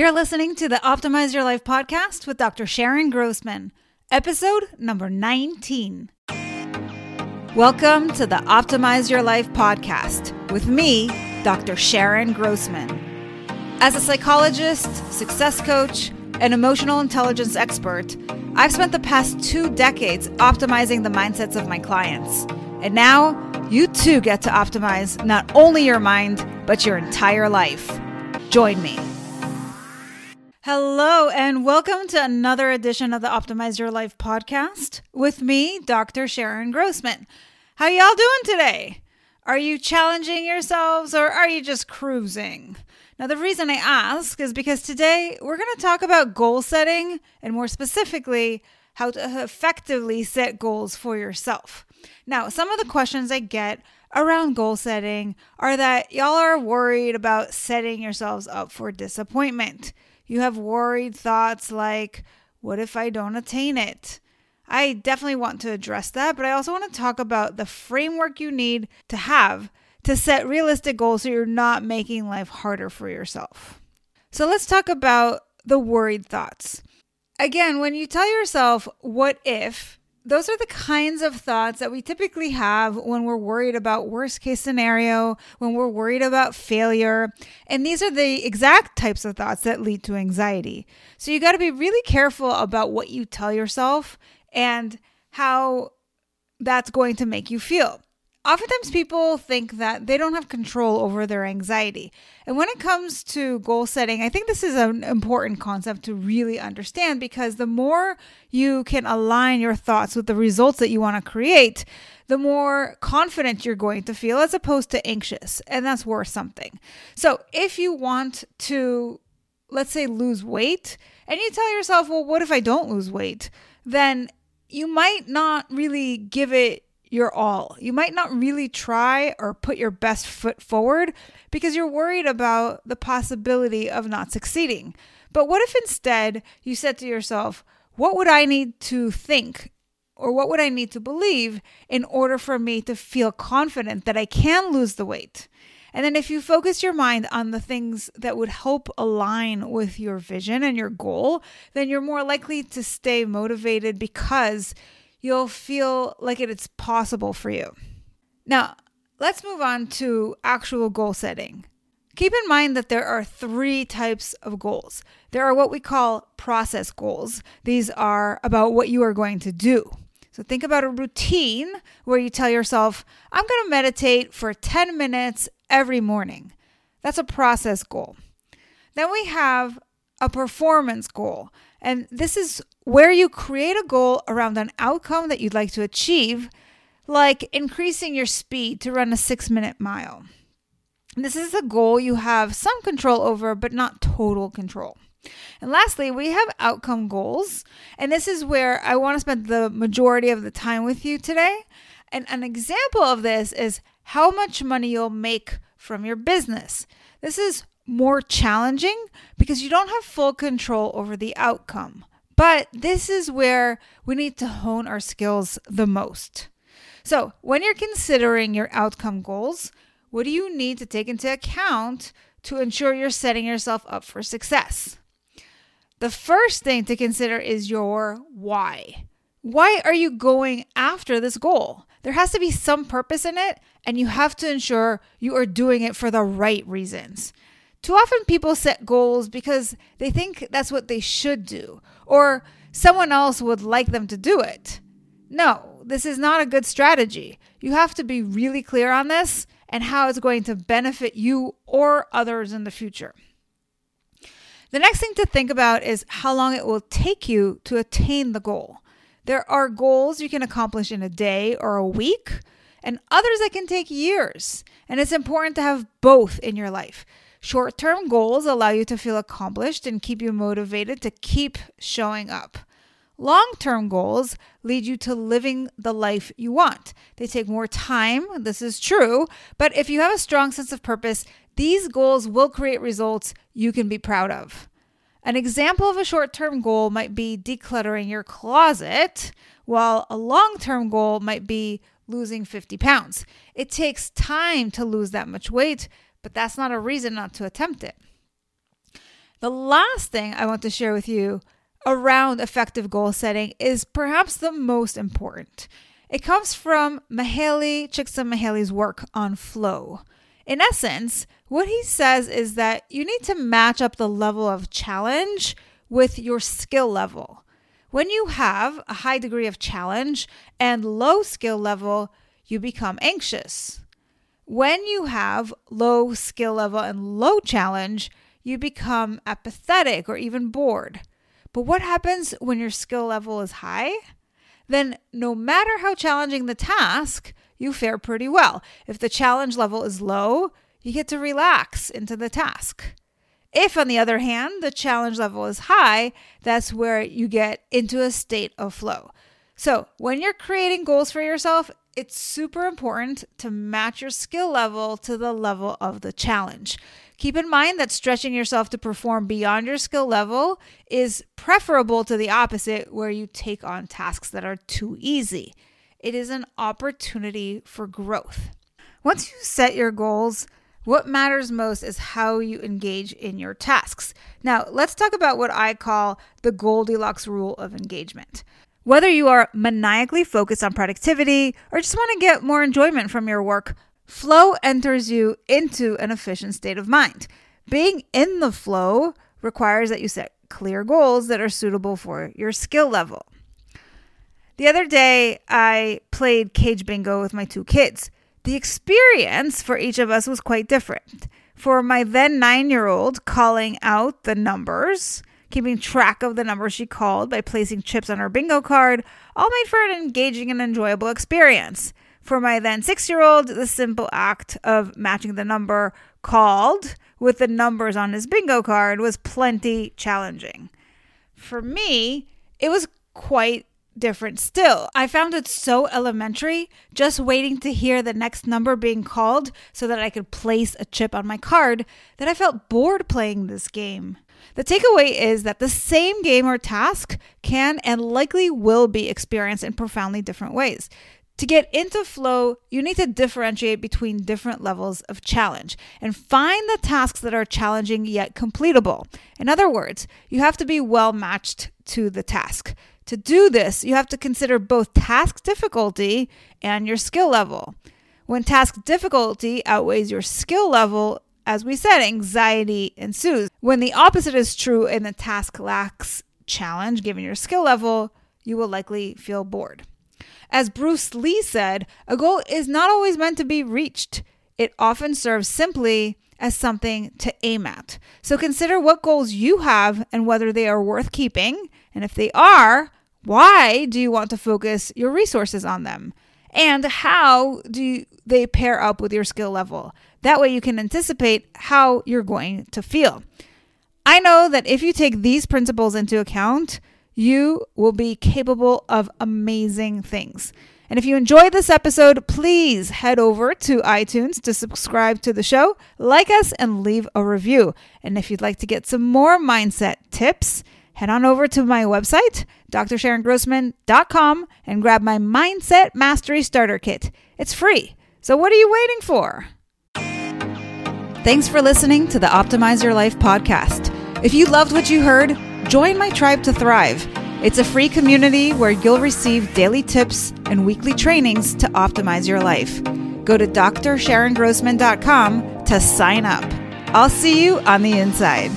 You're listening to the Optimize Your Life podcast with Dr. Sharon Grossman, episode number 19. Welcome to the Optimize Your Life podcast with me, Dr. Sharon Grossman. As a psychologist, success coach, and emotional intelligence expert, I've spent the past two decades optimizing the mindsets of my clients. And now, you too get to optimize not only your mind, but your entire life. Join me. Hello, and welcome to another edition of the Optimize Your Life podcast with me, Dr. Sharon Grossman. How y'all doing today? Are you challenging yourselves or are you just cruising? Now, the reason I ask is because today we're going to talk about goal setting and more specifically, how to effectively set goals for yourself. Now, some of the questions I get around goal setting are that y'all are worried about setting yourselves up for disappointment. You have worried thoughts like, what if I don't attain it? I definitely want to address that, but I also want to talk about the framework you need to have to set realistic goals so you're not making life harder for yourself. So let's talk about the worried thoughts. Again, when you tell yourself, what if, those are the kinds of thoughts that we typically have when we're worried about worst case scenario, when we're worried about failure. And these are the exact types of thoughts that lead to anxiety. So you got to be really careful about what you tell yourself and how that's going to make you feel oftentimes people think that they don't have control over their anxiety. And when it comes to goal setting, I think this is an important concept to really understand because the more you can align your thoughts with the results that you want to create, the more confident you're going to feel as opposed to anxious. And that's worth something. So if you want to, let's say, lose weight, and you tell yourself, well, what if I don't lose weight? Then you might not really give it your all. You might not really try or put your best foot forward because you're worried about the possibility of not succeeding. But what if instead you said to yourself, what would I need to think or what would I need to believe in order for me to feel confident that I can lose the weight? And then if you focus your mind on the things that would help align with your vision and your goal, then you're more likely to stay motivated because you'll feel like it's possible for you. Now, let's move on to actual goal setting. Keep in mind that there are three types of goals. There are what we call process goals. These are about what you are going to do. So think about a routine where you tell yourself, I'm going to meditate for 10 minutes every morning. That's a process goal. Then we have a performance goal. And this is where you create a goal around an outcome that you'd like to achieve, like increasing your speed to run a six minute mile. This is a goal you have some control over, but not total control. And lastly, we have outcome goals. And this is where I want to spend the majority of the time with you today. And an example of this is how much money you'll make from your business. This is more challenging because you don't have full control over the outcome. But this is where we need to hone our skills the most. So, when you're considering your outcome goals, what do you need to take into account to ensure you're setting yourself up for success? The first thing to consider is your why. Why are you going after this goal? There has to be some purpose in it, and you have to ensure you are doing it for the right reasons. Too often people set goals because they think that's what they should do or someone else would like them to do it. No, this is not a good strategy. You have to be really clear on this and how it's going to benefit you or others in the future. The next thing to think about is how long it will take you to attain the goal. There are goals you can accomplish in a day or a week, and others that can take years. And it's important to have both in your life. Short term goals allow you to feel accomplished and keep you motivated to keep showing up. Long term goals lead you to living the life you want. They take more time, this is true, but if you have a strong sense of purpose, these goals will create results you can be proud of. An example of a short term goal might be decluttering your closet, while a long term goal might be losing 50 pounds. It takes time to lose that much weight, but that's not a reason not to attempt it. The last thing I want to share with you around effective goal setting is perhaps the most important. It comes from Mihaly Csikszentmihalyi's work on flow. In essence, what he says is that you need to match up the level of challenge with your skill level. When you have a high degree of challenge and low skill level, you become anxious. When you have low skill level and low challenge, you become apathetic or even bored. But what happens when your skill level is high? Then, no matter how challenging the task, you fare pretty well. If the challenge level is low, you get to relax into the task. If, on the other hand, the challenge level is high, that's where you get into a state of flow. So, when you're creating goals for yourself, it's super important to match your skill level to the level of the challenge. Keep in mind that stretching yourself to perform beyond your skill level is preferable to the opposite, where you take on tasks that are too easy. It is an opportunity for growth. Once you set your goals, what matters most is how you engage in your tasks. Now, let's talk about what I call the Goldilocks rule of engagement. Whether you are maniacally focused on productivity or just want to get more enjoyment from your work, Flow enters you into an efficient state of mind. Being in the flow requires that you set clear goals that are suitable for your skill level. The other day, I played cage bingo with my two kids. The experience for each of us was quite different. For my then nine year old, calling out the numbers, keeping track of the numbers she called by placing chips on her bingo card, all made for an engaging and enjoyable experience. For my then six year old, the simple act of matching the number called with the numbers on his bingo card was plenty challenging. For me, it was quite different still. I found it so elementary, just waiting to hear the next number being called so that I could place a chip on my card, that I felt bored playing this game. The takeaway is that the same game or task can and likely will be experienced in profoundly different ways. To get into flow, you need to differentiate between different levels of challenge and find the tasks that are challenging yet completable. In other words, you have to be well matched to the task. To do this, you have to consider both task difficulty and your skill level. When task difficulty outweighs your skill level, as we said, anxiety ensues. When the opposite is true and the task lacks challenge given your skill level, you will likely feel bored. As Bruce Lee said, a goal is not always meant to be reached, it often serves simply as something to aim at. So consider what goals you have and whether they are worth keeping. And if they are, why do you want to focus your resources on them? And how do they pair up with your skill level? That way you can anticipate how you're going to feel. I know that if you take these principles into account, you will be capable of amazing things. And if you enjoyed this episode, please head over to iTunes to subscribe to the show, like us, and leave a review. And if you'd like to get some more mindset tips, head on over to my website, drsharongrossman.com, and grab my Mindset Mastery Starter Kit. It's free. So what are you waiting for? Thanks for listening to the Optimize Your Life podcast. If you loved what you heard, Join my tribe to thrive. It's a free community where you'll receive daily tips and weekly trainings to optimize your life. Go to drsharongrossman.com to sign up. I'll see you on the inside.